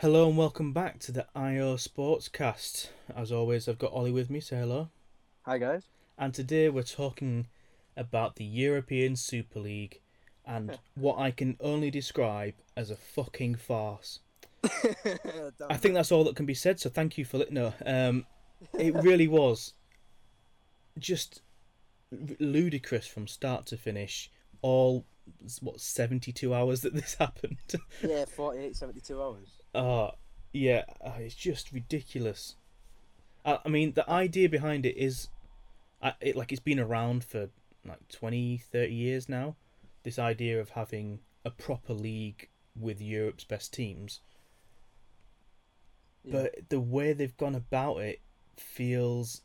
Hello and welcome back to the IO Sportscast. As always, I've got Ollie with me. Say hello. Hi guys. And today we're talking about the European Super League and what I can only describe as a fucking farce. I think that's all that can be said. So thank you for it. No, um, it really was just ludicrous from start to finish. All what seventy two hours that this happened. yeah, 48, 72 hours. Uh yeah, uh, it's just ridiculous. I, I mean, the idea behind it is, uh, it like it's been around for like 20, 30 years now. This idea of having a proper league with Europe's best teams. Yeah. But the way they've gone about it feels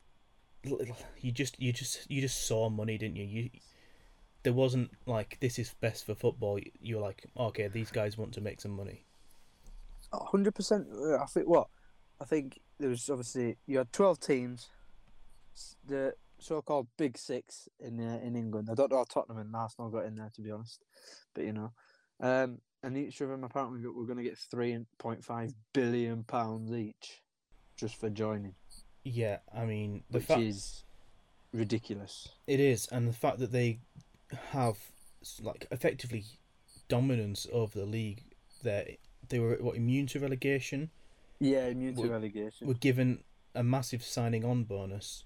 you just you just you just saw money, didn't you? You there wasn't like this is best for football. You were like, okay, these guys want to make some money. Hundred percent. uh, I think what I think there was obviously you had twelve teams, the so-called Big Six in uh, in England. I don't know how Tottenham and Arsenal got in there to be honest, but you know, um, and each of them apparently got- were going to get three point five billion pounds each, just for joining, Yeah, I mean the which fact is ridiculous. it is, and the fact that they have like effectively dominance over the league. They they were what immune to relegation. Yeah, immune to Well, relegation. Were given a massive signing on bonus.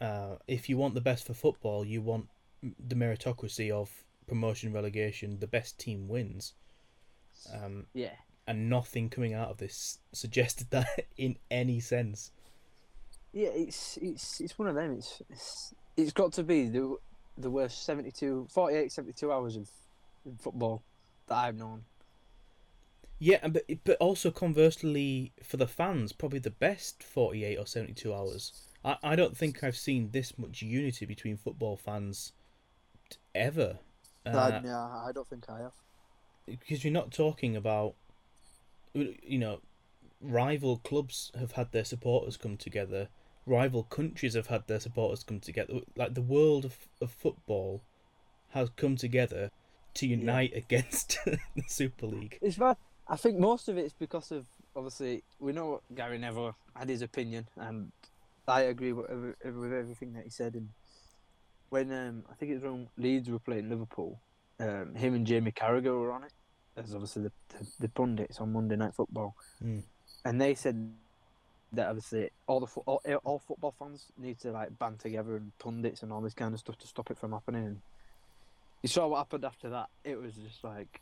Uh, if you want the best for football, you want the meritocracy of promotion relegation. The best team wins. Um, yeah, and nothing coming out of this suggested that in any sense. Yeah, it's it's it's one of them. It's it's, it's got to be the the worst 72, 48, 72 hours of in football that I've known. Yeah, but but also conversely for the fans, probably the best forty eight or seventy two hours. I, I don't think I've seen this much unity between football fans ever. Uh, yeah, I don't think I have. because you're not talking about you know rival clubs have had their supporters come together rival countries have had their supporters come together like the world of, of football has come together to unite against the super league It's bad. I think most of it is because of obviously we know what Gary Neville had his opinion, and I agree with, with everything that he said. And when um, I think it was when Leeds were playing Liverpool, um, him and Jamie Carragher were on it as obviously the, the, the pundits on Monday Night Football, Mm. and they said that obviously all the fo- all, all football fans need to like band together and pundits and all this kind of stuff to stop it from happening. And you saw what happened after that. It was just like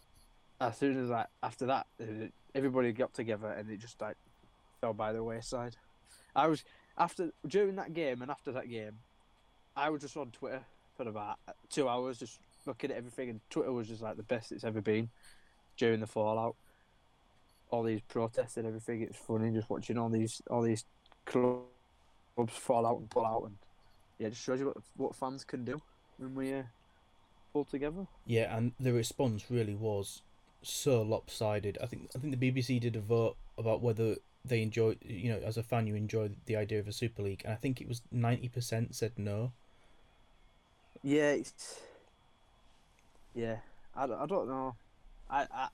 as soon as like after that, everybody got together and it just like fell by the wayside. I was after during that game and after that game, I was just on Twitter for about two hours, just looking at everything, and Twitter was just like the best it's ever been during the fallout. All these protests and everything, it's funny just watching all these all these clubs fall out and pull out, and yeah, it just shows you what what fans can do when we uh, pull together. yeah and the response really was so lopsided i think i think the bbc did a vote about whether they enjoy you know as a fan you enjoy the idea of a super league and i think it was 90% said no Yeah, it's yeah. I, don't- I don't know. I I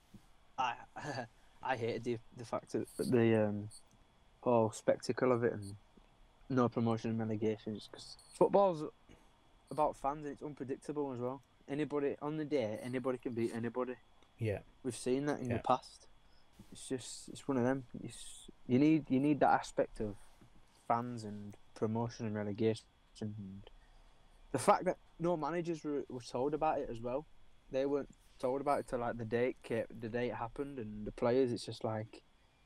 I I hated the the fact that the um whole spectacle of it and no promotion and relegations because football's about fans and it's unpredictable as well. Anybody on the day, anybody can beat anybody. Yeah We've seen that in Yeah. the past. It's just it's one of them. It's you need you need that aspect of fans and promotion and relegation. And the fact that no managers were, were told about it as well. They weren't told about it till like the date the day it happened and the players. It's just like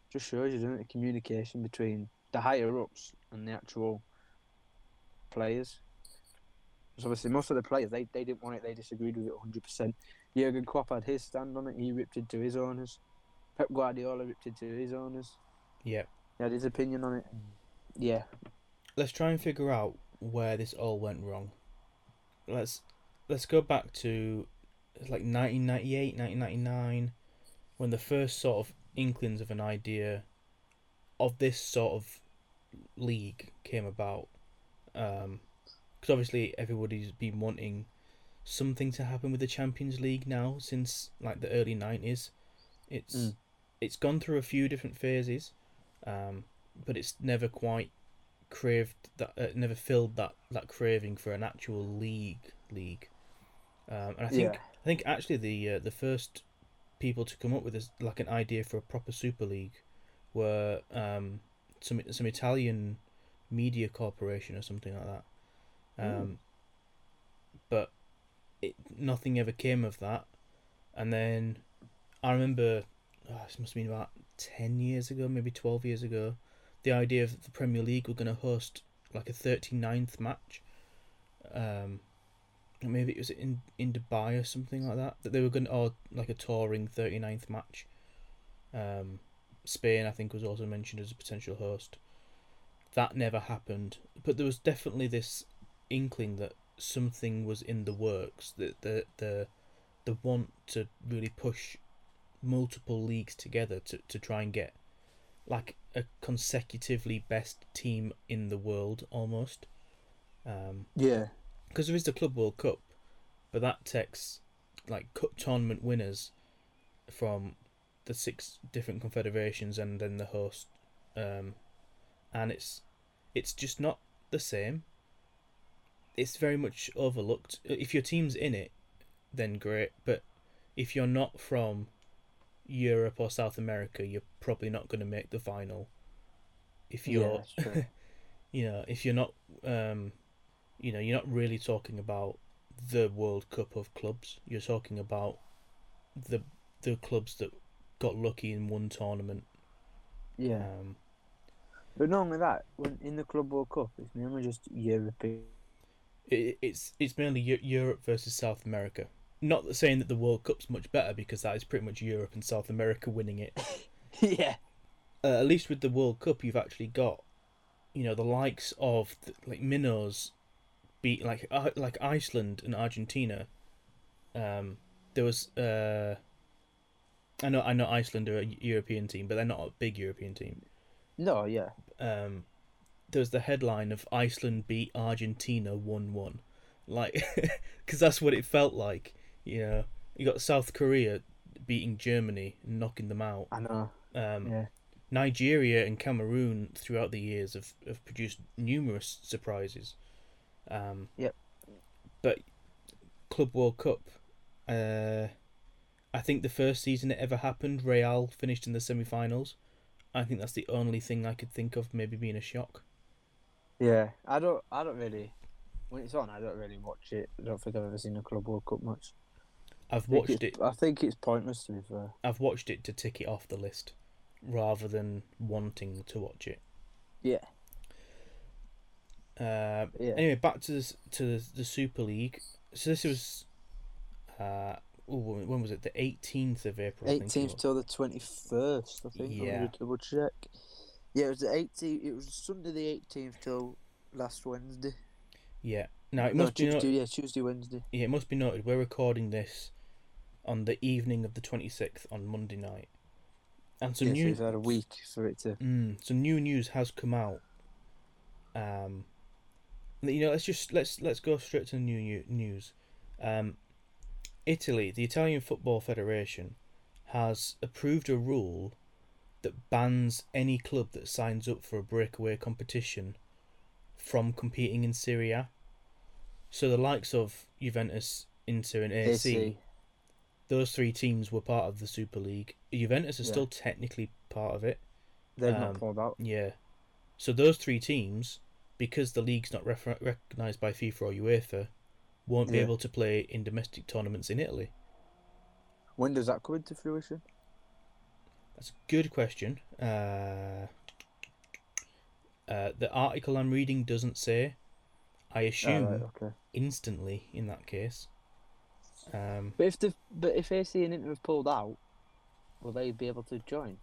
just shows you doesn't it, the communication between the higher ups and the actual players. Because obviously most of the players they, they didn't want it. They disagreed with it 100. percent Jurgen Klopp had his stand on it. He ripped into his owners. Pep Guardiola ripped into his owners. yeah He had his opinion on it. Yeah, let's try and figure out where this all went wrong. Let's let's go back to like 1998, 1999 when the first sort of inklings of an idea of this sort of league came about. Um, because obviously everybody's been wanting something to happen with the Champions League now since like the early 90s. It's Mm. it's gone through a few different phases, um, but it's never quite craved that uh, never filled that that craving for an actual league league. Um, and I think Yeah. I think actually the uh, the first people to come up with this like an idea for a proper super league were um, some some Italian media corporation or something like that. Um, but it nothing ever came of that. And then I remember oh, this must have been about ten years ago, maybe twelve years ago. The idea of the Premier League were going to host like a 39th match. Um, maybe it was in in Dubai or something like that. That they were going to, or like a touring 39th match. Um, Spain, I think, was also mentioned as a potential host. That never happened, but there was definitely this inkling that something was in the works. That the the the want to really push multiple leagues together to, to try and get like a consecutively best team in the world almost. Um, Yeah. because there is the Club World Cup, but that takes like cup tournament winners from the six different confederations and then the host, um, and it's it's just not the same. It's very much overlooked. If your team's in it, then great. But if you're not from Europe or South America, you're probably not going to make the final. If you're true. you know, if you're not, um, you know, you're not really talking about the World Cup of clubs. You're talking about the the clubs that got lucky in one tournament. yeah. Um, But not only that, when in the Club World Cup, it's mainly just European. It, it's it's mainly Europe versus South America. Not saying that the World Cup's much better because that is pretty much Europe and South America winning it. yeah. uh, at least with the World Cup, you've actually got, you know, the likes of the, like minnows, beat like uh, like Iceland and Argentina. Um, there was uh, I know I know Iceland are a European team, but they're not a big European team. No, yeah. Um, there was the headline of Iceland beat Argentina one one, like because that's what it felt like. You know, you got South Korea beating Germany and knocking them out. I know. Um, Yeah. Nigeria and Cameroon throughout the years have, have produced numerous surprises. Um, Yep. But Club World Cup, uh, I think the first season it ever happened, Real finished in the semi finals. I think that's the only thing I could think of maybe being a shock. Yeah. I don't. I don't really. When it's on, I don't really watch it. I don't think I've ever seen a Club World Cup match. I've watched it. I think it's pointless to be fair. I've watched it to tick it off the list, rather than wanting to watch it. Yeah. Uh, Yeah. Anyway, back to the, to the, the Super League. So this was, uh, ooh, when was it? The eighteenth of April. I think it Eighteenth till the twenty first. I think. Yeah. Yeah. Double check. Yeah, it was the eighteenth. It was Sunday the eighteenth till last Wednesday. Yeah. Now it no, must be Tuesday. no- Yeah, Tuesday, Wednesday. yeah, it must be noted. We're recording this on the evening of the twenty sixth on Monday night, and some yeah, new we've had a week for it to. Mm, some new news has come out. Um, you know, let's just let's let's go straight to the new new- news. Um, Italy, the Italian Football Federation, has approved a rule that bans any club that signs up for a breakaway competition from competing in Serie A. So the likes of Juventus, Inter, and AC, those three teams were part of the Super League. Juventus is Yeah. still technically part of it. They're um, not pulled out. Yeah. So those three teams, because the league's not refer- recognised by FIFA or UEFA, won't be able to play in domestic tournaments in Italy. When does that come into fruition? That's a good question. Uh, uh, the article I'm reading doesn't say. I assume Ah, right, okay. instantly in that case. Um, But if the but if AC and Inter have pulled out, will they be able to join?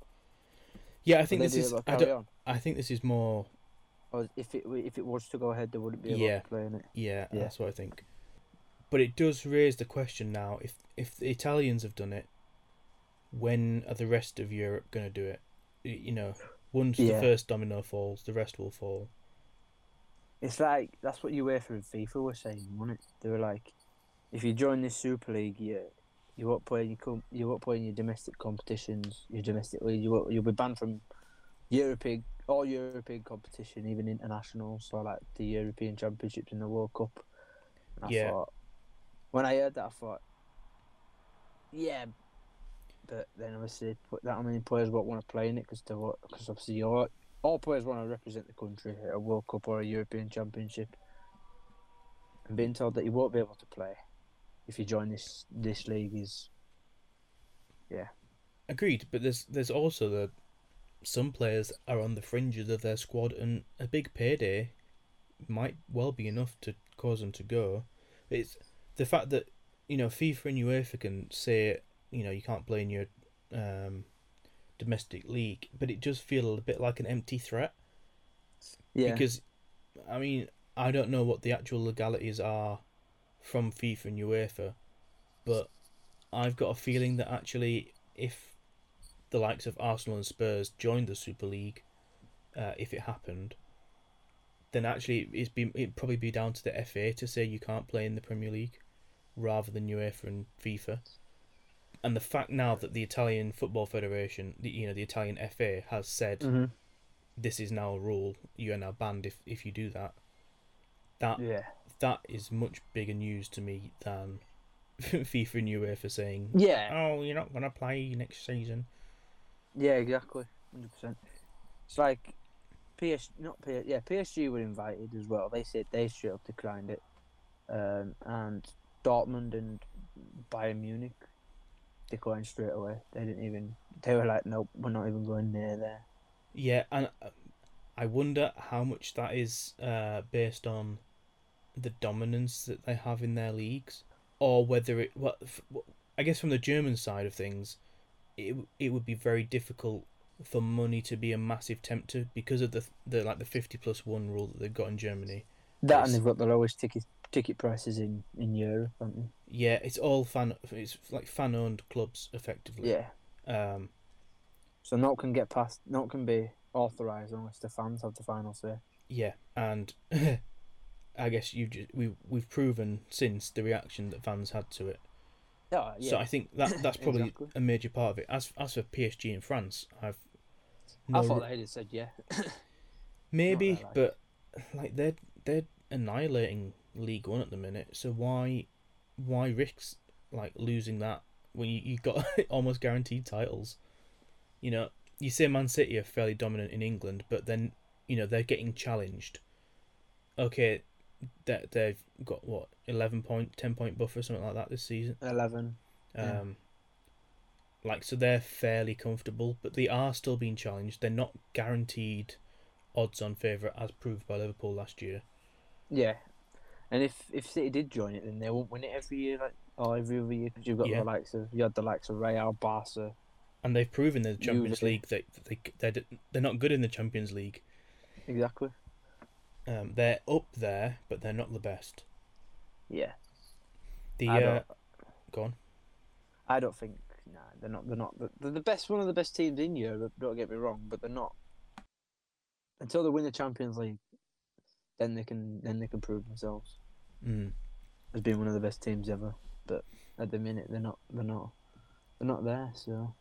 yeah, I Will think they this be is. able to I, carry don't, on? I think this is more. Or if it if it was to go ahead, they wouldn't be able Yeah. to play in it. Yeah, Yeah. that's what I think. But it does raise the question now: if if the Italians have done it, when are the rest of Europe going to do it? You know, once the first domino falls, the rest will fall. It's like that's what UEFA and FIFA were saying, wasn't it? They were like, if you join this Super League, you You won't play in your com- you won't play in your domestic competitions. Your domestic league. You won't, you'll be banned from European all European competition, even international. So like the European Championships and the World Cup. And I Yeah. thought when I heard that, I thought, yeah, but then obviously put that many players won't want to play in it because because obviously you're, all players want to represent the country at a World Cup or a European Championship. And being told that you won't be able to play if you join this this league is yeah, Agreed, but there's there's also the some players are on the fringes of their squad, and a big payday might well be enough to cause them to go. It's the fact that you know FIFA and UEFA can say you know you can't play in your um, domestic league, but it does feel a bit like an empty threat yeah because I mean I don't know what the actual legalities are from FIFA and UEFA, but I've got a feeling that actually if the likes of Arsenal and Spurs joined the Super League, uh, if it happened, then actually it's been it'd probably be down to the FA to say you can't play in the Premier League, rather than UEFA and FIFA. And the fact now that the Italian Football Federation, the, you know, the Italian FA has said hmm this is now a rule. You are now banned if, if you do that. That yeah that is much bigger news to me than FIFA and UEFA saying, yeah "Oh, you're not gonna play next season." yeah exactly hundred percent. It's like PS not PS yeah PSG were invited as well. They said they straight up declined it, um, and Dortmund and Bayern Munich declined straight away. They didn't even. They were like, nope, we're not even going near there. Yeah, and uh, I wonder how much that is uh, based on the dominance that they have in their leagues, or whether it. Well, I guess from the German side of things, it it would be very difficult for money to be a massive tempter because of the the like the fifty plus one rule that they've got in Germany. That and they've got the lowest ticket ticket prices in in Europe, haven't they? Yeah, it's all fan. It's like fan owned clubs effectively. Yeah. Um. So not can get past, not can be authorised unless the fans have the final say. Yeah, and I guess you just we we've proven since the reaction that fans had to it. Yeah, yeah. So I think that that's probably Exactly. a major part of it. As as for PSG in France, I've I thought re- they had said yeah. maybe, like. but like they're they're annihilating League One at the minute. So why why risk like losing that when you you got almost guaranteed titles? You know, you say Man City are fairly dominant in England, but then you know they're getting challenged. Okay, that they've got what eleven point, ten point buffer, something like that this season. Eleven. Yeah. Um, like so they're fairly comfortable, but they are still being challenged. They're not guaranteed odds on favourite as proved by Liverpool last year. Yeah. And if if City did join it, then they won't win it every year, like or every other year, because you've got Yeah. the likes of you had the likes of Real, Barca. And they've proven in the Champions. League that they they're, they're not good in the Champions League. Exactly. Um, they're up there, but they're not the best. Yeah. The I uh, don't, go on. I don't think. Nah, they're not. They're not. They're the best. One of the best teams in Europe. Don't get me wrong, but they're not. Until they win the Champions League, then they can. Then they can prove themselves Mm. as being one of the best teams ever. But at the minute, they're not. They're not. They're not there. So.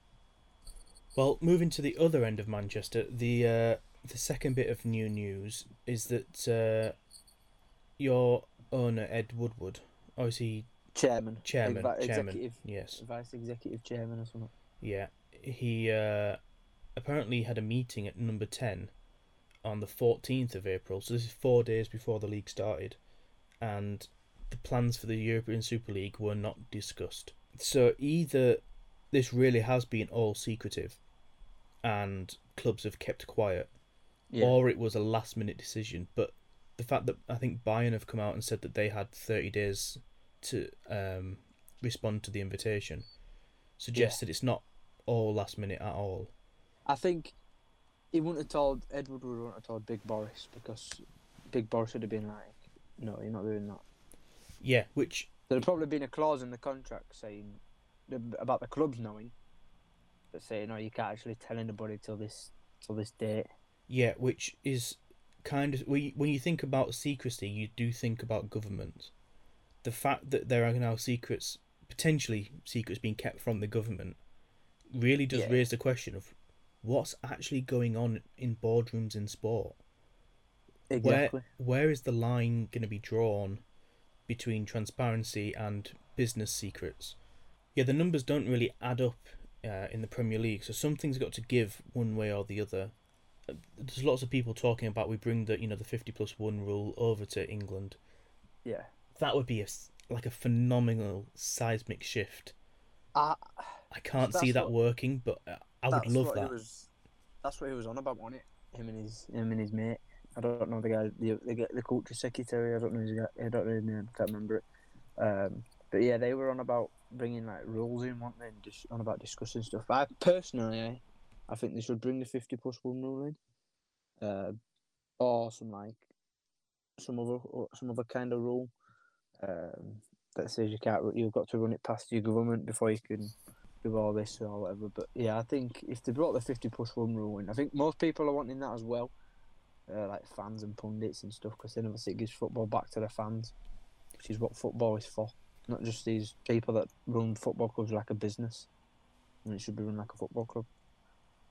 Well, moving to the other end of Manchester, the uh, the second bit of new news is that uh, your owner Ed Woodward, or is he Chairman. chairman? Exec- chairman. Yes. Vice executive chairman or something. Yeah, he uh, apparently had a meeting at number 10 on the 14th of April, so this is four days before the league started, and the plans for the European Super League were not discussed. So either this really has been all secretive and clubs have kept quiet, Yeah. or it was a last minute decision, but the fact that I think Bayern have come out and said that they had 30 days to um, respond to the invitation suggests that it's not all last minute at all. I think he wouldn't have told Edward would wouldn't have told Big Boris because Big Boris would have been like, "No, you're not doing that." Yeah, which There'd probably been a clause in the contract saying about the clubs knowing, that saying, "No, you can't actually tell anybody till this till this date." yeah, which is kind of when you, when you think about secrecy, you do think about government. The fact that there are now secrets potentially secrets being kept from the government really does Yeah. raise the question of what's actually going on in boardrooms in sport. Exactly. Where where is the line going to be drawn between transparency and business secrets? Yeah, the numbers don't really add up uh, in the Premier League, so something's got to give one way or the other. Uh, There's lots of people talking about we bring the you know the fifty plus one rule over to England. Yeah. That would be a like a phenomenal seismic shift. I, I can't see that what- working, but I would that's love what that. He was, that's what he was on about, wasn't it? Him and his him and his mate. I don't know the guy, the the, the culture secretary. I don't know his guy. I don't know his name. I can't remember it. Um, but yeah, they were on about bringing like rules in, weren't they? And just on about discussing stuff. I personally, I, think they should bring the fifty plus one rule in, uh, or some like some other some other kind of rule um, that says you can't. You've got to run it past your government before you can all this or whatever. But yeah, I think if they brought the fifty plus one rule in, I think most people are wanting that as well, uh, like fans and pundits and stuff, because then obviously it gives football back to the fans, which is what football is for. Not just these people that run football clubs like a business. And it should be run like a football club.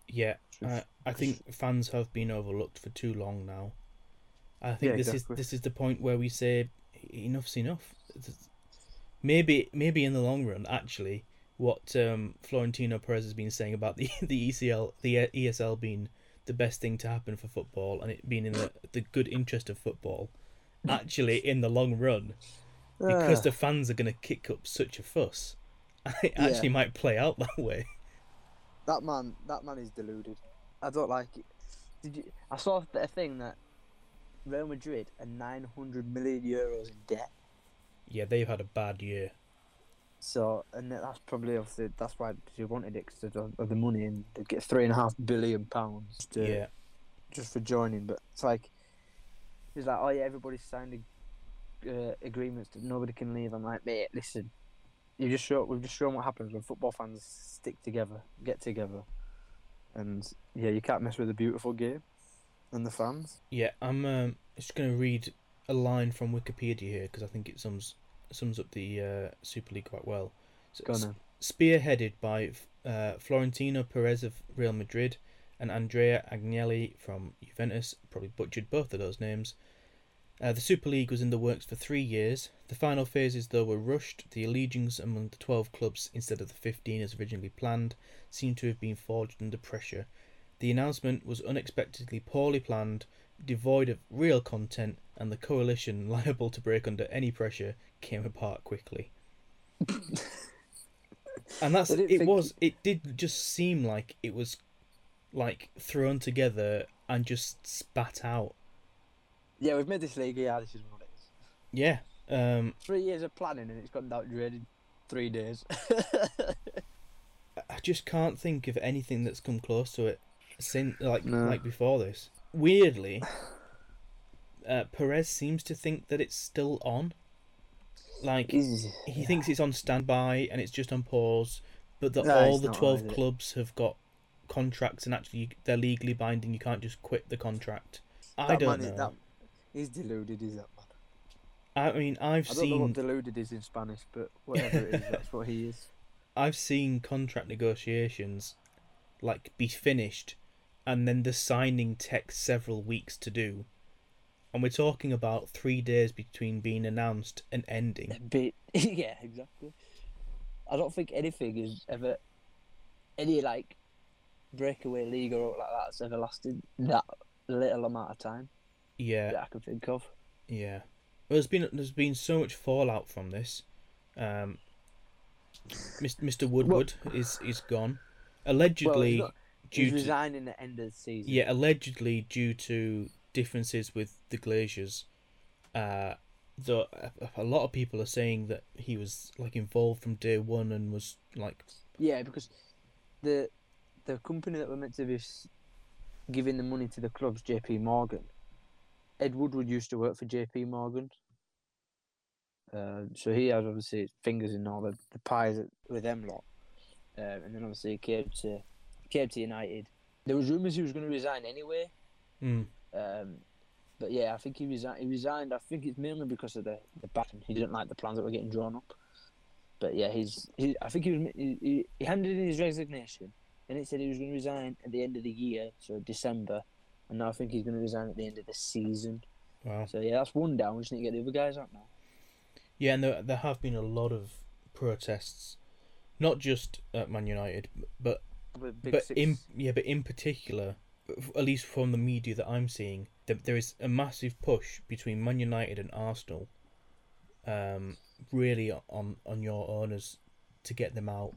Yeah, uh, I think fans have been overlooked for too long now. I think Yeah, this exactly. is this is the point where we say enough's enough. Maybe maybe in the long run, actually, what um, Florentino Perez has been saying about the the ECL the uh, ESL being the best thing to happen for football and it being in the the good interest of football, actually in the long run, because Ah. the fans are going to kick up such a fuss, it actually might play out that way. That man, that man is deluded. I don't like it. Did you? I saw a thing that Real Madrid are 900 million euros in debt. Yeah, they've had a bad year. So, and that's probably obviously that's why she wanted it because of of the money and they get three and a half billion pounds to, Yeah. just for joining. But it's like he's like, oh yeah, everybody's signed uh, agreements that nobody can leave. I'm like, mate, listen, you just show we've just shown what happens when football fans stick together, get together, and yeah, you can't mess with a beautiful game and the fans. Yeah, I'm um, just going to read a line from Wikipedia here because I think it sums sums up the uh, Super League quite well. So, Go on spearheaded by uh, Florentino Perez of Real Madrid and Andrea Agnelli from Juventus, probably butchered both of those names. Uh, the Super League was in the works for three years. The final phases, though, were rushed. The allegiance among the 12 clubs instead of the 15 as originally planned seemed to have been forged under pressure. The announcement was unexpectedly poorly planned, devoid of real content, and the coalition, liable to break under any pressure, came apart quickly. and that's it think- was it did just seem like it was like thrown together and just spat out. Yeah, we've made this league. Yeah, this is what it is. Yeah. Um Three years of planning and it's gone down in three days. I just can't think of anything that's come close to it since like No. like before this. Weirdly, uh, Perez seems to think that it's still on. Like He's- he thinks it's on standby and it's just on pause, but that No, all the twelve clubs have got contracts and actually they're legally binding. You can't just quit the contract. I don't know. Is, that, he's deluded, is that man? I mean, I've I don't know what seen deluded is in Spanish, but whatever it is, that's what he is. I've seen contract negotiations like be finished and then the signing takes several weeks to do. And we're talking about three days between being announced and ending. Yeah, exactly. I don't think anything is ever any like breakaway league or like that's ever lasted that little amount of time Yeah, that I can think of. yeah. Well, there's been there's been so much fallout from this. Um, Mr. Woodward is is gone, allegedly well, due he's to resigning at the end of the season. yeah, allegedly due to differences with the Glazers. Uh, though a, a lot of people are saying that he was like involved from day one and was like Yeah, because the the company that were meant to be giving the money to the clubs, JP Morgan, Ed Woodward used to work for JP Morgan. Uh, so he has obviously fingers in all the, the pies with them lot. Uh, and then obviously he came to came to United. There was rumours he was going to resign anyway. mm, Um, but yeah, I think he resigned. He resigned. I think it's mainly because of the the back. He didn't like the plans that were getting drawn up. But yeah, he's. He, I think he was. He, he handed in his resignation, and it said he was going to resign at the end of the year, so December, and now I think he's going to resign at the end of the season. Wow. So yeah, that's one down. We just need to get the other guys out now. Yeah, and there, there have been a lot of protests, not just at Man United, but big but in yeah, but in particular, at least from the media that I'm seeing, that there is a massive push between Man United and Arsenal. Um, really on on your owners to get them out.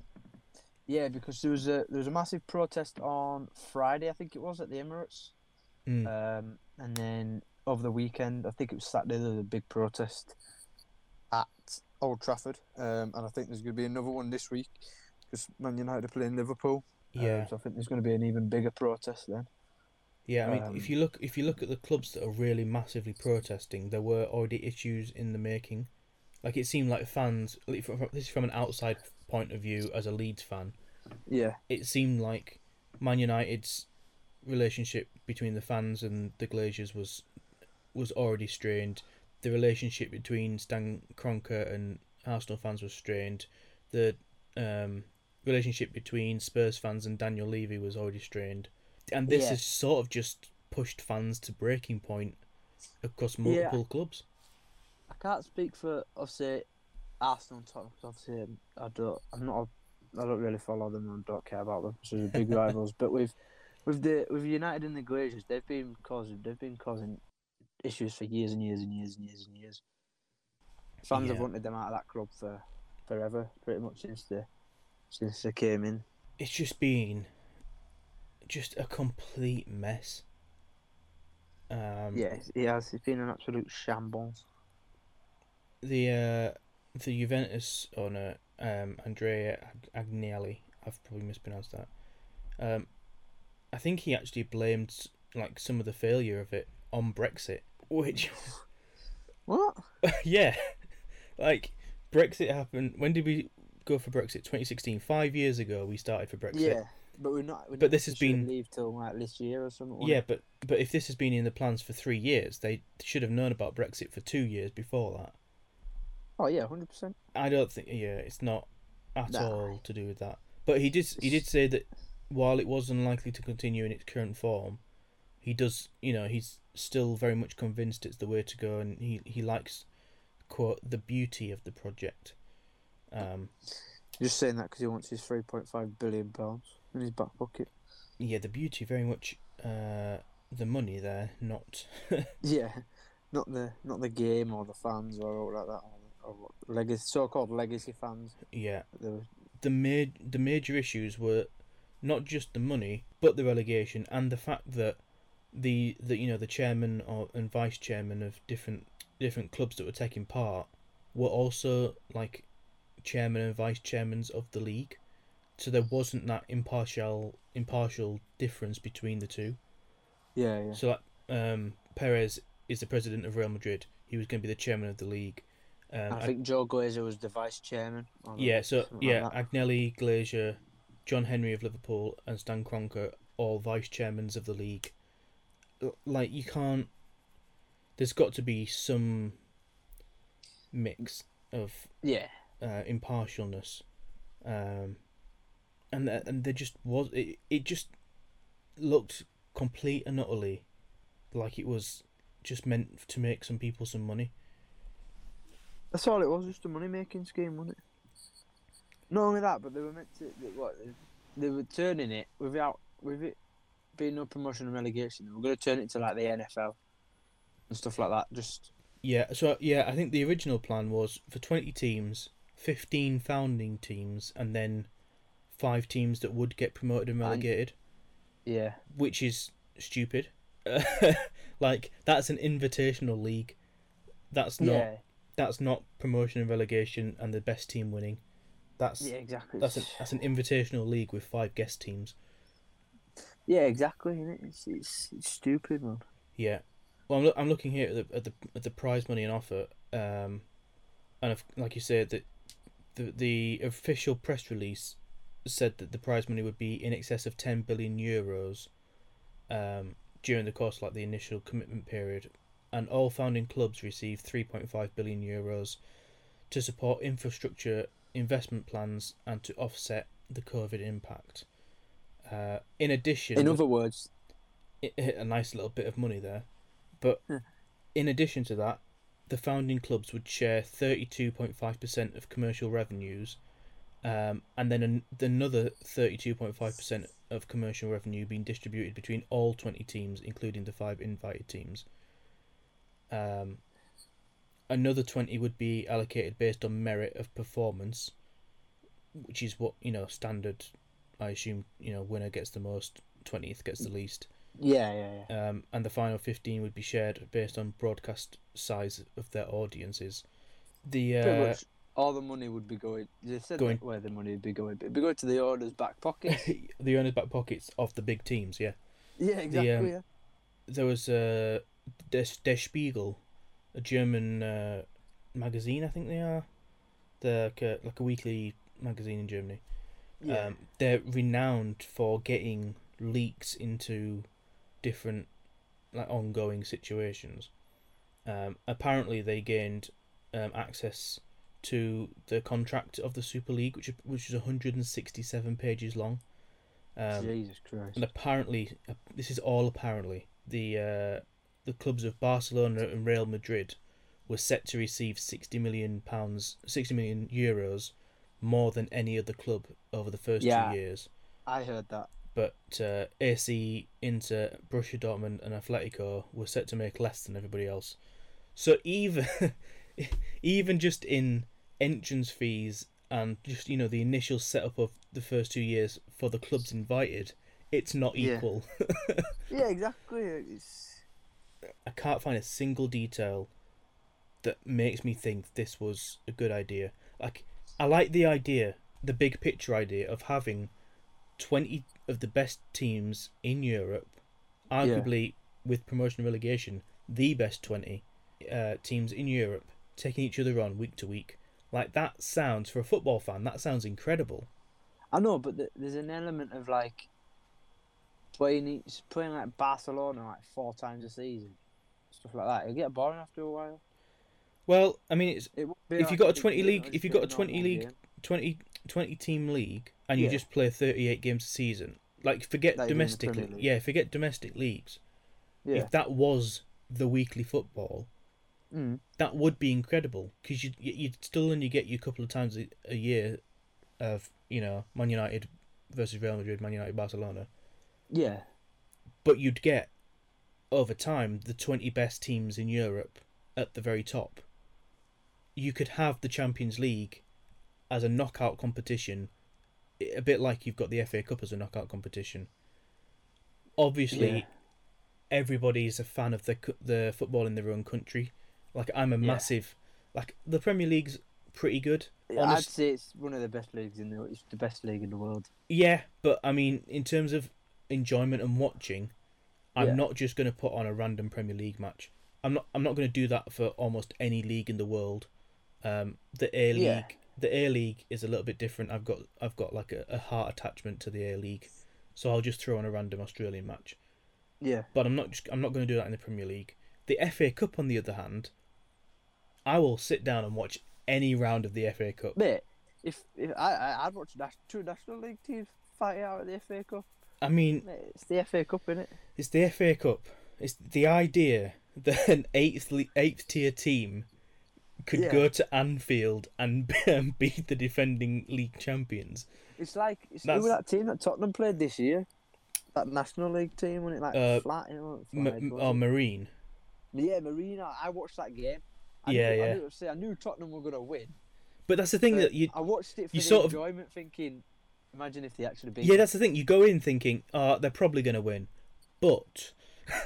Yeah, because there was a there was a massive protest on Friday, I think it was at the Emirates, Mm. um, and then over the weekend, I think it was Saturday, there was a big protest at Old Trafford, um, and I think there's going to be another one this week because Man United are playing Liverpool. um, yeah, so I think there's going to be an even bigger protest then. Yeah. I mean, um, if you look if you look at the clubs that are really massively protesting, there were already issues in the making. Like it seemed like fans. like, from- from- This is from an outside point of view as a Leeds fan. Yeah, it seemed like Man United's relationship between the fans and the Glazers was was already strained. The relationship between Stan Kroenke and Arsenal fans was strained. The um, relationship between Spurs fans and Daniel Levy was already strained. And this Yeah. has sort of just pushed fans to breaking point across multiple clubs. I can't speak for obviously Arsenal and Tottenham obviously um, I don't I'm not a, I don't really follow them and don't care about them. So they're big rivals. But with with the with United and the Glazers, they've been causing they've been causing issues for years and years and years and years and years. Fans have wanted them out of that club for forever, pretty much since they since they came in. It's just been just a complete mess. Um, Yeah, it has. It's been an absolute shambles. the uh, the Juventus owner um, Andrea Agnelli, I've probably mispronounced that. Um, I think he actually blamed like some of the failure of it on Brexit, which What? yeah, like Brexit happened. When did we go for Brexit? Twenty sixteen. Five years ago, we started for Brexit. Yeah, but we're not. We're But not this has been- leave till like this year or something. Yeah, but but if this has been in the plans for three years, they should have known about Brexit for two years before that. Oh yeah, hundred percent. I don't think. Yeah, it's not at Nah. all to do with that. But he did. He did say that while it was unlikely to continue in its current form, he does. You know, he's still very much convinced it's the way to go, and he he likes quote the beauty of the project. Um, Just saying that because he wants his three point five billion pounds in his back pocket. yeah, the beauty very much. Uh, the money there, not. Yeah, not the not the game or the fans or all like that or, or legacy so-called legacy fans. yeah, were, the ma- the major issues were not just the money, but the relegation and the fact that the the you know the chairman or and vice chairman of different different clubs that were taking part were also like chairman and vice chairmans of the league, so there wasn't that impartial impartial difference between the two. yeah, yeah. So like um, Perez is the president of Real Madrid. He was going to be the chairman of the league. Um, I think Joe Glazer was the vice chairman. yeah, so yeah, like. Agnelli, Glazer, John Henry of Liverpool, and Stan Kroenke, all vice chairmen of the league. Like you can't. There's got to be some mix of yeah, uh, impartialness, um, and and there just was it. It just looked complete and utterly like it was just meant to make some people some money. that's all it was. Just a money making scheme, wasn't it? Not only that, but they were meant to. They, what they, they were turning it without with it being no promotion and relegation. They were going to turn it to like the NFL and stuff like that. Just Yeah, so yeah, I think the original plan was for 20 teams, 15 founding teams, and then five teams that would get promoted and And- relegated, yeah, which is stupid. like that's an invitational league. That's not yeah, that's not promotion and relegation and the best team winning. That's yeah, exactly. that's an that's an invitational league with five guest teams. Yeah, exactly. It's, it's it's stupid, man. Yeah. Well, I'm, loo- I'm looking here at the at the at the prize money and offer, um, and if, like you said, that the the official press release said that the prize money would be in excess of 10 billion euros, um, during the course of, like the initial commitment period, and all founding clubs received 3.5 billion euros to support infrastructure investment plans and to offset the COVID impact. Uh, in addition, In other words, it hit a nice little bit of money there. But Hmm. in addition to that, the founding clubs would share 32.5% of commercial revenues, um, and then an, another 32.5% of commercial revenue being distributed between all 20 teams, including the five invited teams. Um, another 20 would be allocated based on merit of performance, which is what, you know, standard, I assume, you know, winner gets the most, 20th gets the least yeah, yeah, yeah. um, and the final 15 would be shared based on broadcast size of their audiences. The uh, all the money would be going. They said Going- where the money would be going. It'd be going to the owners' back pocket. the owners' back pockets of the big teams, yeah. yeah, exactly. um, yeah. There was uh, Der, Der Spiegel, a German uh, magazine, I think they are. They're like a, like a weekly magazine in Germany. Yeah. Um, they're renowned for getting leaks into different like ongoing situations. Um, apparently, they gained um, access to the contract of the Super League, which which is 167 pages long. Um, Jesus Christ. and apparently, uh, this is all apparently the uh, the clubs of Barcelona and Real Madrid were set to receive 60 million pounds, 60 million euros more than any other club over the first Yeah. two years. I heard that. But uh, AC, Inter, Borussia Dortmund, and Atletico were set to make less than everybody else. So even even just in entrance fees and just you know the initial setup of the first two years for the clubs invited, it's not equal. Yeah, exactly. It's I can't find a single detail that makes me think this was a good idea. Like, I like the idea, the big picture idea of having 20 of the best teams in Europe, arguably with promotion and relegation, the best 20 uh, teams in Europe taking each other on week to week. Like, that sounds, for a football fan, that sounds incredible. I know, but th- there's an element of like playing each, playing like Barcelona like four times a season, stuff like that. It'll get boring after a while. Well, I mean, it's It If you like got a 20 league- if you got a 20 league- game. 20, 20 team league and you Yeah. just play 38 games a season like forget Like you do in the domestic yeah forget domestic leagues Yeah. if that was the weekly football Mm. that would be incredible because you'd, you'd still only get you a couple of times a, a year of you know man united versus real madrid man united barcelona Yeah. but you'd get over time the 20 best teams in europe at the very top you could have the champions league as a knockout competition a bit like you've got the fa cup as a knockout competition obviously Yeah. everybody's a fan of the the football in their own country like i'm a Yeah. massive like the premier league's pretty good I'd say it's one of the best leagues in the. It's the best league in the world. Yeah, but I mean, in terms of enjoyment and watching, I'm Yeah. not just going to put on a random Premier League match. I'm not. I'm not going to do that for almost any league in the world. Um, the A League, Yeah. the A League is a little bit different. I've got. I've got like a, a heart attachment to the A League, so I'll just throw on a random Australian match. Yeah. But I'm not. Just, I'm not going to do that in the Premier League. The FA Cup, on the other hand, I will sit down and watch any round of the FA Cup. Mate, if, if I, I'd watch two national league teams fight out at the FA Cup. I mean, Mate, it's the FA Cup, innit? It's the FA Cup. It's the idea that an eighth eighth tier team could Yeah. go to Anfield and and beat the defending league champions. It's like it's That's- who that team that Tottenham played this year. That national league team when it like Uh, flat, you know, M- m- was or it? Marine. Yeah, Marina. I watched that game. I Yeah, knew, yeah. I knew, say, I knew Tottenham were gonna win. But that's the thing that you. I watched it for you the sort of- enjoyment, thinking, imagine if they actually beat. Yeah, that's the thing. You go in thinking, oh, they're probably going to win, but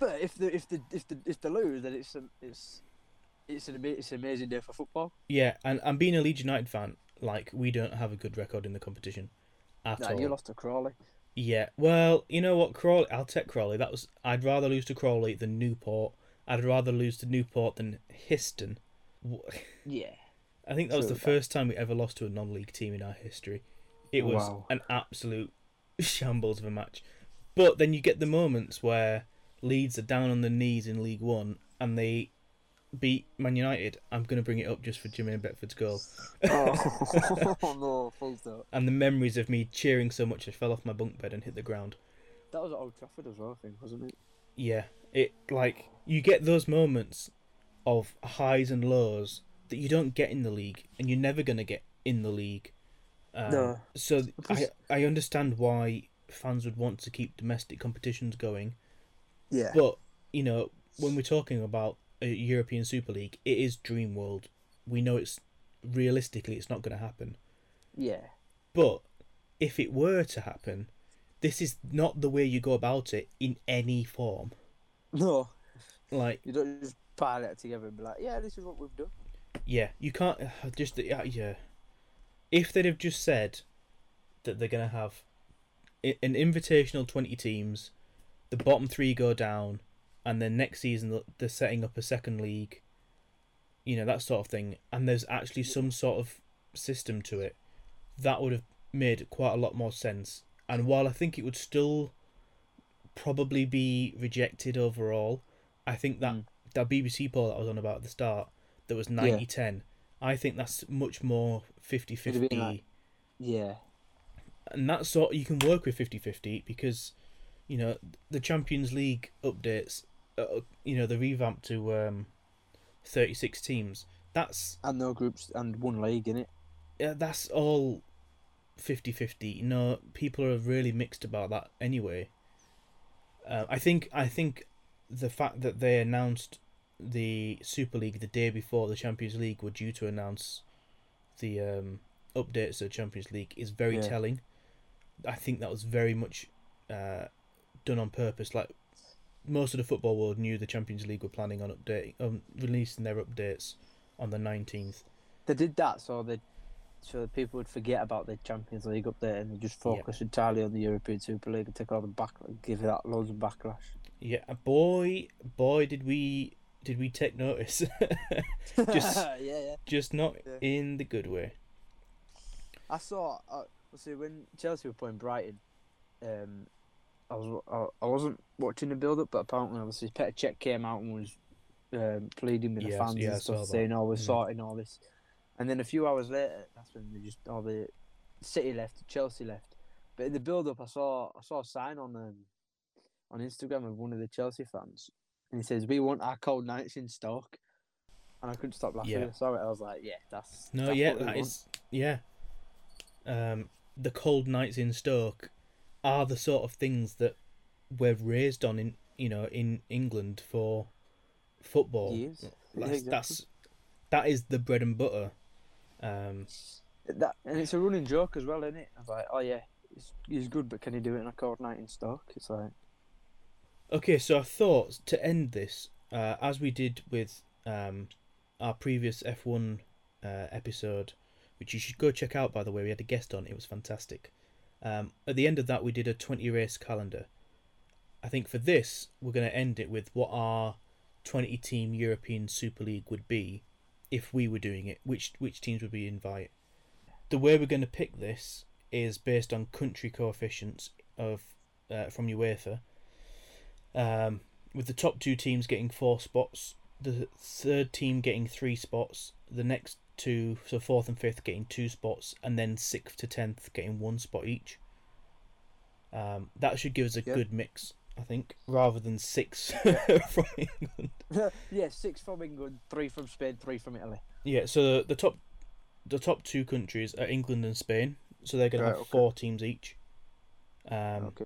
But if the if the if the if they lose, then it's it's it's an it's an amazing day for football. yeah, and and being a Leeds United fan, like we don't have a good record in the competition at Nah, all. you lost to Crawley. Yeah, well, you know what, Crawley. I'll take Crawley. That was. I'd rather lose to Crawley than Newport. I'd rather lose to Newport than Histon. Yeah. I think that was the that. first time we ever lost to a non-league team in our history. It was Wow. an absolute shambles of a match. But then you get the moments where Leeds are down on their knees in League One and they beat Man United, I'm going to bring it up just for Jermaine Beckford's goal. oh no, full stop. And the memories of me cheering so much I fell off my bunk bed and hit the ground. That was at Old Trafford as well, I think, wasn't it? Yeah, it like you get those moments of highs and lows that you don't get in the league, and you're never going to get in the league. Um, No. So I I understand why fans would want to keep domestic competitions going, Yeah. but you know when we're talking about a European Super League, it is dream world. We know it's realistically it's not going to happen. yeah. But if it were to happen, this is not the way you go about it in any form. No, Like, you don't just pile it together and be like, yeah, this is what we've done. yeah, you can't just yeah. yeah. If they'd have just said that they're gonna have an invitational twenty teams, the bottom three go down, and then next season they're setting up a second league, you know that sort of thing, and there's actually some sort of system to it, that would have made quite a lot more sense. And while I think it would still probably be rejected overall, I think that Mm. that BBC poll that I was on about at the start that was 90-10, I think that's much more 50-50 It'd have been like- Yeah. and that sort you can work with 50-50 because you know the Champions League updates uh, you know the revamp to um 36 teams that's And no groups and one league in it. yeah, that's all 50-50 you know people are really mixed about that anyway uh, I think I think the fact that they announced the Super League the day before the Champions League were due to announce the um, updates to the Champions League is very Yeah. telling. I think that was very much uh, done on purpose. Like most of the football world knew the Champions League were planning on updating, um, releasing their updates on the nineteenth. They did that so they so that people would forget about the Champions League up there and they just Yeah. focus entirely on the European Super League and take all the back give that loads of backlash. Yeah, boy, boy, did we did we take notice? Just- yeah, yeah. Just not Yeah. in the good way. I saw. Uh, see, when Chelsea were playing Brighton, um, I was I, I wasn't watching the build up, but apparently, obviously, Petr Cech came out and was um, pleading with the Yes, fans yeah, and stuff, saying, "Oh, we're Mm. sorting all this," and then a few hours later, that's when they just all the City left, Chelsea left. But in the build up, I saw I saw a sign on um, on Instagram of one of the Chelsea fans, and he says, "We want our cold nights in Stoke." And I couldn't stop laughing. Yeah. I saw it. I was like, "Yeah, that's No, that's yeah, that want." is yeah. Um, the cold nights in Stoke are the sort of things that we're raised on in you know in England for football. Yeah, That's, exactly. that's that is the bread and butter. Um, That and it's a running joke as well, isn't it? I was like, oh yeah, he's, he's good, but can he do it in a cold night in Stoke? It's like, Okay, so I thought to end this, uh, as we did with um, our previous F1 uh, episode, which you should go check out, by the way, we had a guest on, it was fantastic. Um, at the end of that, we did a 20 race calendar. I think for this, we're going to end it with what our 20 team European Super League would be if we were doing it, which, which teams would we invite. The way we're going to pick this is based on country coefficients of uh, from UEFA um, with the top two teams getting four spots, the third team getting three spots, the next two, so fourth and fifth, getting two spots, and then sixth to tenth getting one spot each. Um, that should give us a Yeah. good mix, I think, rather than six from England. yeah, six from England, three from Spain, three from Italy. Yeah, so the top, the top two countries are England and Spain, so they're going to Right, have okay. four teams each. Um, okay.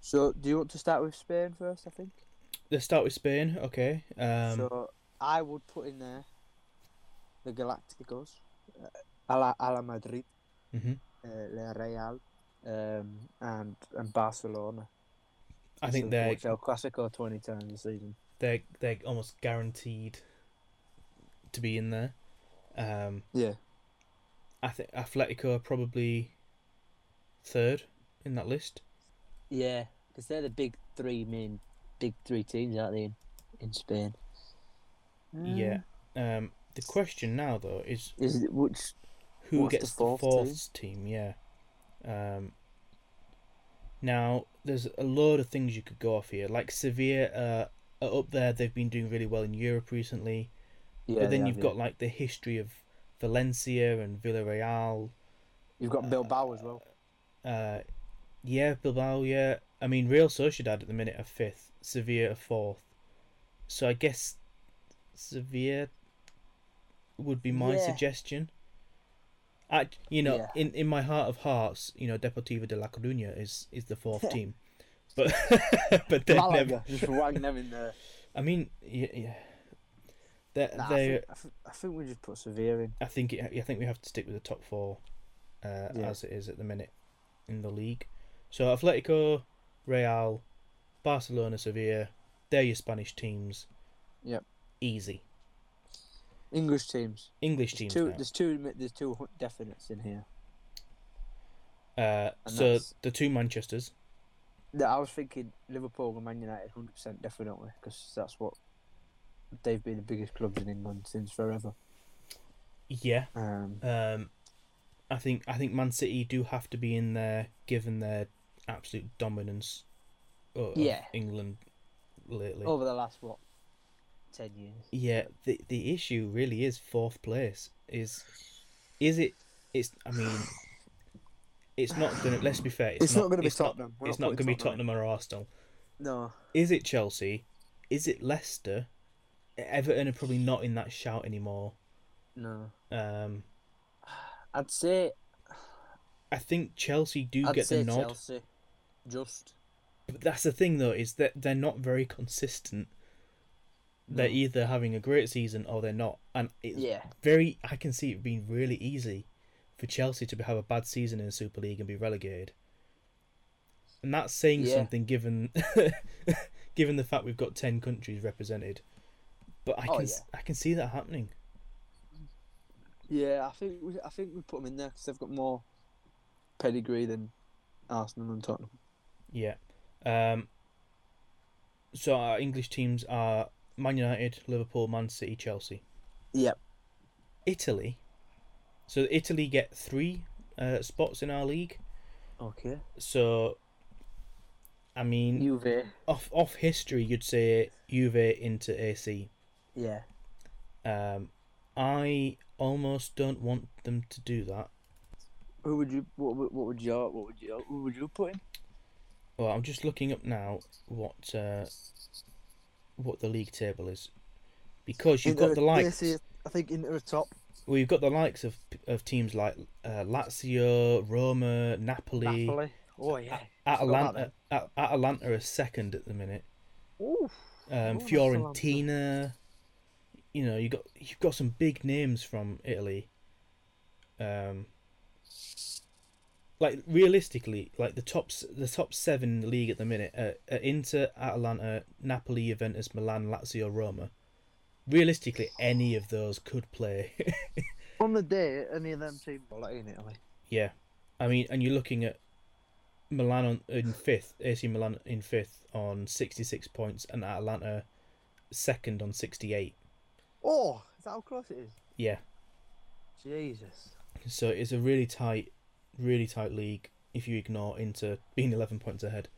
So, do you want to start with Spain first? I think. Let's start with Spain, okay. Um, so, I would put in there the Galacticos, uh, a la, a la Madrid, mhm. uh, Le Real, um, and and Barcelona. I think So they're watch El Clasico twenty times a season. they're they're almost guaranteed to be in there. Um, Yeah. I think Atletico are probably third in that list. Yeah, because they're the big three main, big three teams, aren't they, in, in Spain? Yeah. Um, the question now though is. Is it which? who What's the gets the fourth fourth, team? team? Yeah. Um, now there's a load of things you could go off here. Like Sevilla, uh, are up there. They've been doing really well in Europe recently. Yeah, but then you've have, got like the history of Valencia and Villarreal. you've got Bilbao as well. Uh, yeah, Bilbao. Yeah, I mean Real Sociedad at the minute are fifth, Sevilla are fourth. So I guess Sevilla would be my Yeah. suggestion. I, you know, Yeah. in, in my heart of hearts, you know, Deportivo de La Coruña is is the fourth team, but but they're Malaga, never. just wang them in there. I mean, yeah, yeah. They're, Nah, I, they think, I, think, I think we just put Sevilla in. I think it, I think we have to stick with the top four, uh, Yeah. as it is at the minute in the league. So Atletico, Real, Barcelona, Sevilla, they're your Spanish teams. Yep. Easy. English teams. English There's teams two. There's two. There's two definites in here. Uh, so that's- the two Manchesters. No, I was thinking Liverpool and Man United, hundred percent definitely, because that's what they've been the biggest clubs in England since forever. Yeah. Um, Um, I think I think Man City do have to be in there given their absolute dominance. Of Yeah. England lately. over the last what ten years. Yeah, the the issue really is fourth place. Is is it? It's. I mean, it's not gonna. Let's be fair. It's, It's not gonna be it's not- Tottenham. We're it's not not gonna be Tottenham Tottenham or Arsenal. No. Is it Chelsea? Is it Leicester? Everton are probably not in that shout anymore. No. Um, I'd say. I think Chelsea do I'd get say the nod, Chelsea. Just. but that's the thing though is that they're not very consistent. They're either having a great season or they're not, and it's Yeah. very I can see it being really easy for Chelsea to have a bad season in the Super League and be relegated. And that's saying Yeah. something given given the fact we've got 10 countries represented. But I Oh, can s I can see that happening. Yeah, I think we, I think we put them in there because they've got more pedigree than Arsenal and Tottenham. Yeah. Um so our English teams are Man United, Liverpool, Man City, Chelsea. Yep. Italy. So Italy get 3 uh, spots in our league. Okay. So I mean Juve. off off history, you'd say Juve into AC. Yeah. Um, I almost don't want them to do that. Who would you? What, would- what would you? What would you? Who would you put in? Well, I'm just looking up now what uh, what the league table is, because you've got the likes. I think Inter are top. Well, you've got the likes of of teams like uh, Lazio, Roma, Napoli, Napoli. Oh yeah. Atalanta. At- Atalanta are second at the minute. Oof. Um, Oh, that's Fiorentina. You know, you got you've got some big names from Italy. Um, like realistically, like the top the top seven in the league at the minute are, are Inter, Atalanta, Napoli, Juventus, Milan, Lazio, Roma. Realistically, any of those could play. On the day, any of them teams are in Italy. yeah, I mean, and you're looking at Milan on, in fifth, AC Milan in fifth on sixty six points, and Atalanta second on sixty eight. Oh, is that how close it is? Yeah. Jesus. So it's a really tight, really tight league if you ignore Inter being 11 points ahead.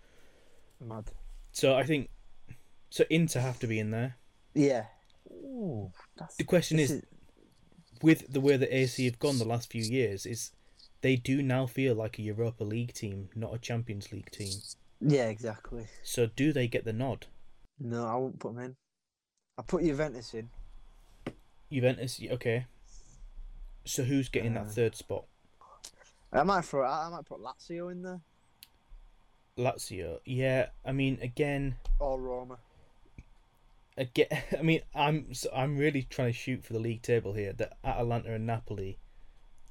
Mad. So I think, so Inter have to be in there. Yeah. Ooh, that's. The question this is, with the way that AC have gone the last few years, is they do now feel like a Europa League team, not a Champions League team. Yeah, exactly. So do they get the nod? No, I won't put them in. I put Juventus in. Juventus, okay. So who's getting Uh, that third spot? I might throw. I might put Lazio in there Lazio. Yeah, I mean, again, or Roma. again, I mean, I'm so I'm really trying to shoot for the league table here. That Atalanta and Napoli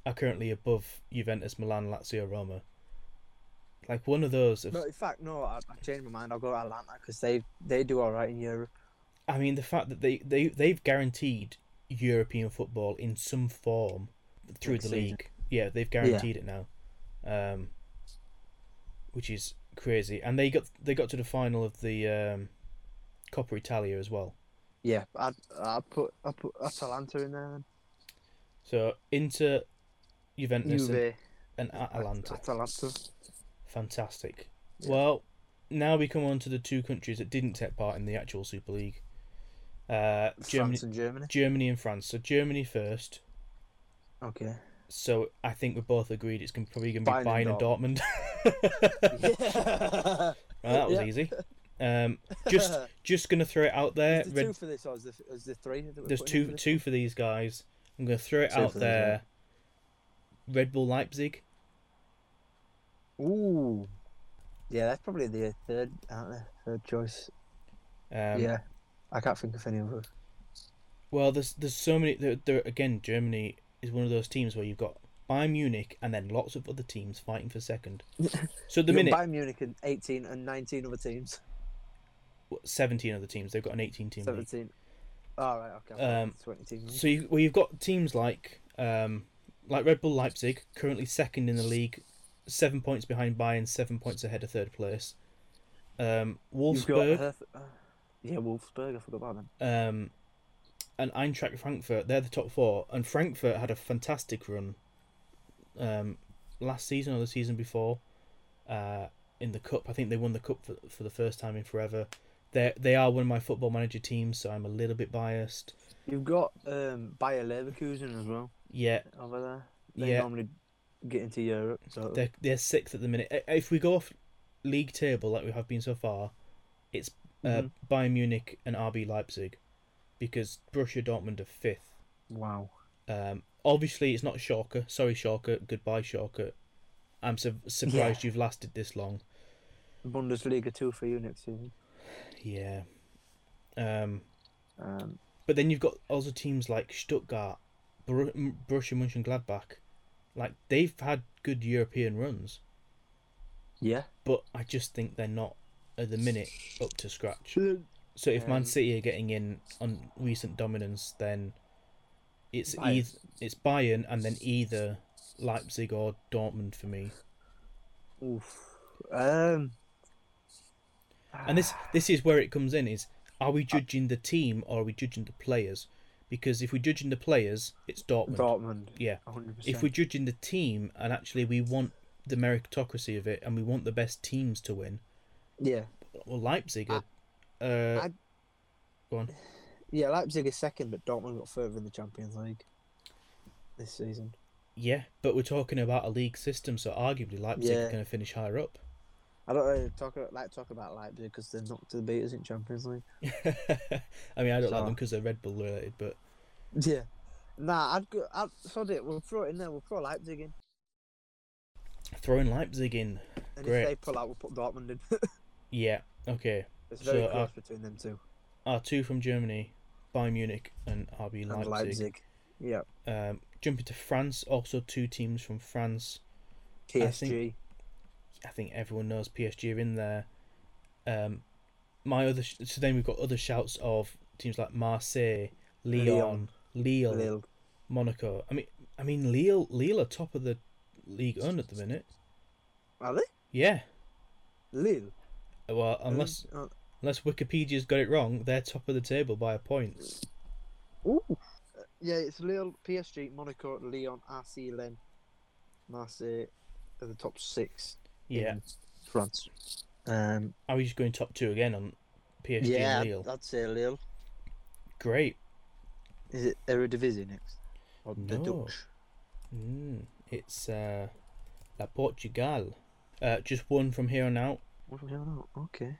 are currently above Juventus, Milan, Lazio, Roma. Like one of those. Of, No, in fact, no. I, I changed my mind. I'll go Atalanta because they they do all right in Europe. I mean, the fact that they they they've guaranteed European football in some form through Next the season. Yeah, they've guaranteed it now, um, which is crazy. And they got they got to the final of the um, Coppa Italia as well. Yeah, I'd I'd put I put Atalanta in there. Then. So Inter, Juventus, and, and Atalanta. Atalanta. Fantastic. Yeah. Well, now we come on to the two countries that didn't take part in the actual Super League. Uh, Germany, France and Germany. Germany and France. So Germany first. Okay. So I think we're both agreed it's gonna, probably going to be Bayern and Dortmund. yeah. Well, that was Yeah. easy. Um, just just gonna throw it out there. Is there two for this, or is there, is there three? that there's two for two for these guys. I'm gonna throw it Two out these, there. Red Bull Leipzig. Ooh. Yeah, that's probably the third, aren't they? Third choice. Um, yeah. I can't think of any others. Well, there's there's so many. There, there again, Germany is one of those teams where you've got Bayern Munich and then lots of other teams fighting for second. So at the minute, Bayern Munich and 18 and 19 other teams. what, 17 other teams. They've got an 18 team league. 17. All right, okay. Um, 20 teams. So you, well, you've got teams like um, like Red Bull Leipzig, currently second in the league, seven points behind Bayern, seven points ahead of third place. Um, got Wolfsburg Herth- uh, yeah, Wolfsburg. I forgot about them. um, and Eintracht Frankfurt, they're the top four. And Frankfurt had a fantastic run um, last season or the season before uh, in the cup. I think they won the cup for, for the first time in forever. They they are one of my football manager teams, so I'm a little bit biased. You've got um, Bayer Leverkusen as well Yeah, over there. They Yeah. normally get into Europe. So They're they're sixth at the minute. If we go off league table like we have been so far, it's uh, Mhm. Bayern Munich and RB Leipzig, because Borussia Dortmund are fifth. wow. Um, obviously it's not Schalke. Sorry, Schalke. Goodbye, Schalke. I'm su- surprised you've lasted this long. Bundesliga two for you next season. Yeah. Um, Um, but then you've got also teams like Stuttgart, Bor- Borussia Mönchengladbach. Like they've had good European runs, yeah. but I just think they're not at the minute up to scratch. So if Man Um, City are getting in on recent dominance, then it's Bayern. either it's Bayern and then either Leipzig or Dortmund for me. Oof. Um. And this this is where it comes in: is are we judging the team or are we judging the players? Because if we're judging the players, it's Dortmund. Dortmund. Yeah. 100%. If we're judging the team and actually we want the meritocracy of it and we want the best teams to win, yeah, well, Leipzig are. Uh, I- go on. yeah, Leipzig is second, but Dortmund got further in the Champions League this season. Yeah, but we're talking about a league system, so arguably Leipzig are going to finish higher up. I don't really talk like to talk about Leipzig because they're not to the beaters in Champions League. I mean, I don't like them because they're Red Bull related, but Yeah. Nah, I'd go. I'd sod it. We'll throw it in there. We'll throw Leipzig in, throwing Leipzig in, and Great. if they pull out, we'll put Dortmund in. yeah, okay. It's very So, close between them two Our two from Germany, Bayern Munich and RB and Leipzig. Leipzig. Yeah, Um, jumping to France, also two teams from France. I PSG. think- I think everyone knows PSG are in there. Um, my other so then we've got other shouts of teams like Marseille, Lyon, Lille, Lille. Monaco. I mean, I mean Lille, Lille are top of the league on at the minute. Are they? Yeah. Lille. Well, unless Uh, unless Wikipedia's got it wrong, they're top of the table by a point. ooh. Uh, Yeah, it's Lille, PSG, Monaco, Lyon, RC Lens, Marseille are the top six. Yeah. in France. Um, Are we just going top two again on PSG yeah, and Lille? I'd say Lille. Great. Is it Eredivisie next? Or the No. Dutch? Mm, it's uh, La Portugal. Uh, just one from here on out. What do we have now? Okay.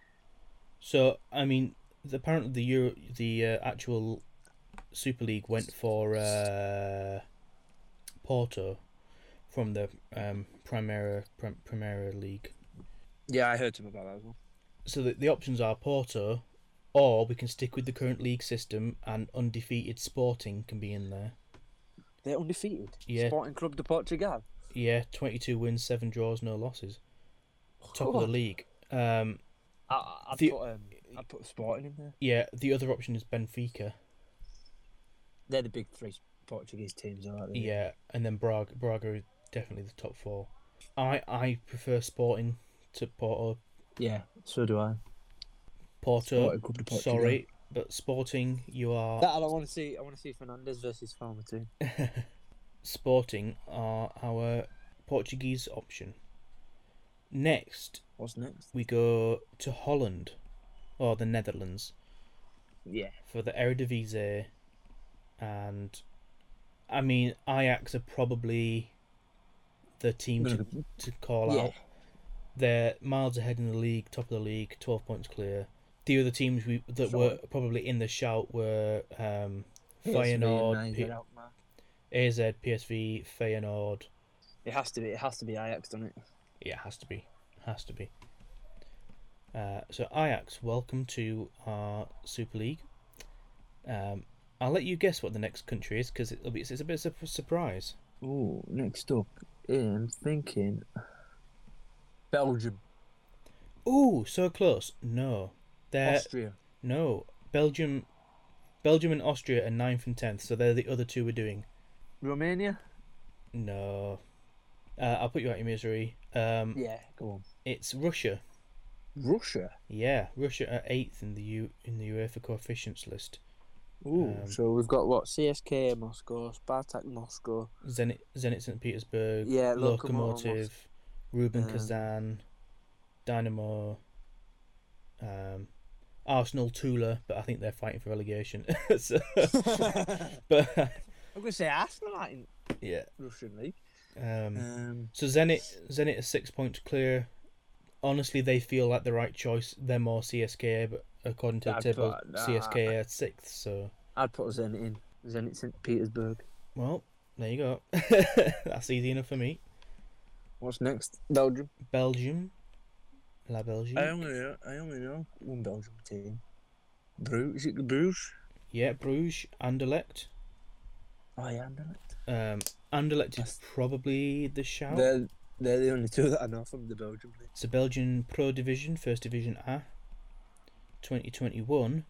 So I mean, apparently the Euro, the uh, actual Super League went for uh, Porto from the um, Primera Prim- Primera League. Yeah, I heard something about that as well. So the, the options are Porto, or we can stick with the current league system and undefeated Sporting can be in there. They're undefeated. Yeah. Sporting Club de Portugal. Yeah, twenty two wins, seven draws, no losses. Top of the league. Um, I, I'd, The- put, um, I'd put Sporting in there. yeah, the other option is Benfica. They're the big three Portuguese teams, aren't they? Yeah, and then Braga. Braga is definitely the top four. I I prefer Sporting to Porto. Yeah, so do I. Porto. Sporting Club de Portugal. Sorry, but Sporting, you are That I don't want to see. I want to see Fernandes versus Farmer too. Sporting are our Portuguese option. Next, What's next? we go to Holland or the Netherlands Yeah. for the Eredivisie, and I mean Ajax are probably the team to, to call Yeah. out. They're miles ahead in the league, top of the league, twelve points clear. The other teams we that Sure. were probably in the shout were um, Feyenoord, P- get out, man. AZ, PSV, Feyenoord. It has to be. It has to be Ajax, doesn't it? Yeah, it has to be, has to be. Uh, so Ajax, welcome to our Super League. Um, I'll let you guess what the next country is because it'll be it's a bit of a surprise. Oh, next up, I'm thinking Belgium, Ooh, so close. No, they're Austria. no Belgium. Belgium and Austria are ninth and tenth, so they're the other two we're doing. Romania. No, uh, I'll put you out your misery. Um, Yeah, go on. It's Russia. Russia. Yeah, Russia are eighth in the U in the UEFA coefficients list. Ooh, Um, so we've got what? CSK Moscow, Spartak Moscow. Zenit, Zenit St. Petersburg, Yeah, Lokomotiv Lokomotiv, Rubin Um, Kazan, Dynamo, um, Arsenal, Tula, but I think they're fighting for relegation. so, but I'm gonna say Arsenal in yeah, Russian league. um, Um, so Zenit, Zenit is six points clear. Honestly, they feel like the right choice. They're more CSK, but according to the I'd table, put- nah. CSK are sixth. So, I'd put Zenit in. Zenit St. Petersburg. well, there you go. That's easy enough for me. What's next? Belgium. Belgium, La Belgique. I only know. I only know one Belgium team. Bruges. Is it Bruges? Yeah, Bruges, Anderlecht. Oh yeah, I know it. Um, Anderlecht is That's- probably the shout. They're they're the only two that I know from the Belgium league. It's a Belgian Pro Division, First Division A, 2021.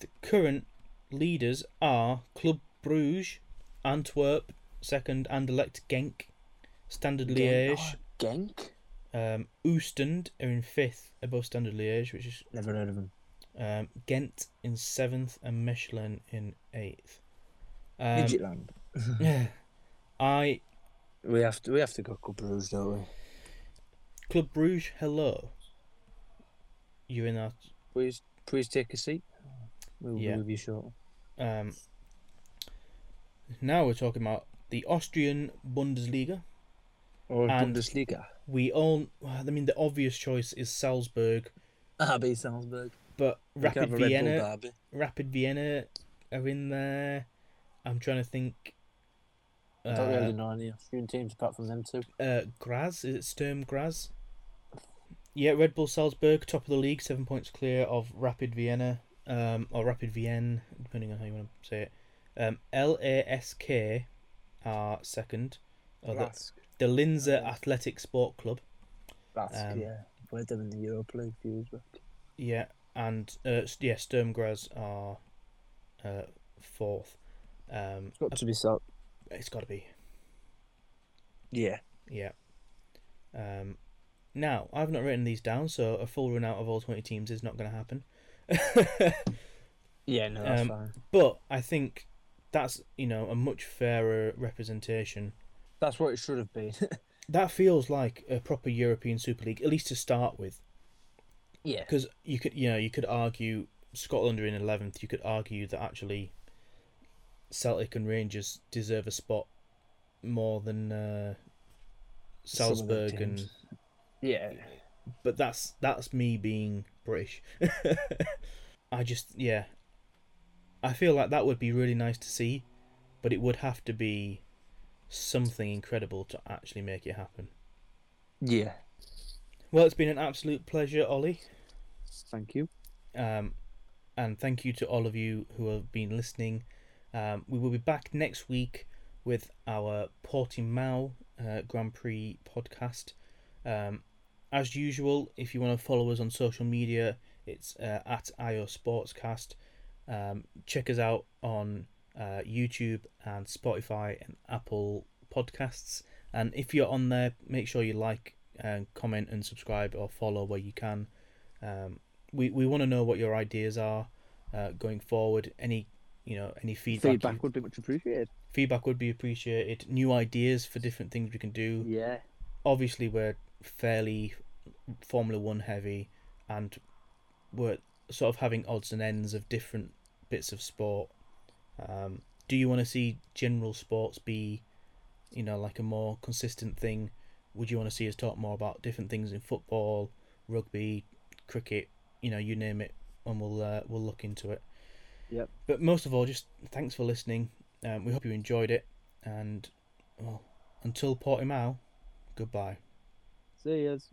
The current leaders are Club Bruges, Antwerp, second, Anderlecht, Genk, Standard Liège, Genk. um, Oostend are in fifth above Standard Liège, which is Never heard of them. um, Ghent in seventh and Mechelen in eighth. Um, Midgetland. I We have to we have to go Club Bruges, don't we? Club Bruges, hello. You're in that. Please please take a seat. We'll Yeah. with you shortly. Um, now we're talking about the Austrian Bundesliga. Or And- Bundesliga. We all, I mean, the obvious choice is Salzburg, RB Salzburg. but Rapid have a Red Bull Vienna. Rapid Vienna are in there. I'm trying to think. I don't really know any Austrian teams apart from them two. uh, Graz, is it Sturm Graz? Yeah, Red Bull Salzburg, top of the league, seven points clear of Rapid Vienna, um, or Rapid Vienne, depending on how you want to say it. Um, LASK are second. Or the, Rask. the Linzer Okay. Athletic Sport Club. Rask, um, yeah. Played them in the Europa League a few years back. Yeah, and uh, s- yeah, Sturm Graz are uh, fourth. Um, It's got to be so. It's got to be. Yeah. Yeah. Um, now, I've not written these down, so a full run out of all 20 teams is not going to happen. Yeah, no, that's Um, fine. but I think that's, you know, a much fairer representation. That's what it should have been. That feels like a proper European Super League, at least to start with. yeah. Because you could, you know, you could argue Scotland are in 11th, you could argue that actually Celtic and Rangers deserve a spot more than uh, Some of the Salzburg and. Yeah. but that's that's me being British. I just yeah. I feel like that would be really nice to see, but it would have to be something incredible to actually make it happen. Yeah. Well, it's been an absolute pleasure, Ollie. Thank you. Um, and thank you to all of you who have been listening. Um, we will be back next week with our Portimao uh, Grand Prix podcast. Um, as usual, if you want to follow us on social media, it's uh, at IO Sportscast. Um, check us out on uh, YouTube and Spotify and Apple Podcasts. And if you're on there, make sure you like and comment and subscribe or follow where you can. Um, we we want to know what your ideas are uh, going forward. Any you know any feedback Feedback you- would be much appreciated. feedback would be appreciated. New ideas for different things we can do. Yeah. Obviously, we're fairly Formula One heavy, and we're sort of having odds and ends of different bits of sport. Um, do you want to see general sports be, you know, like a more consistent thing? Would you want to see us talk more about different things in football, rugby, cricket, you know, you name it, and we'll uh, we'll look into it. Yep. But most of all, just thanks for listening. Um, we hope you enjoyed it, and well, until Portimao, goodbye. See yous.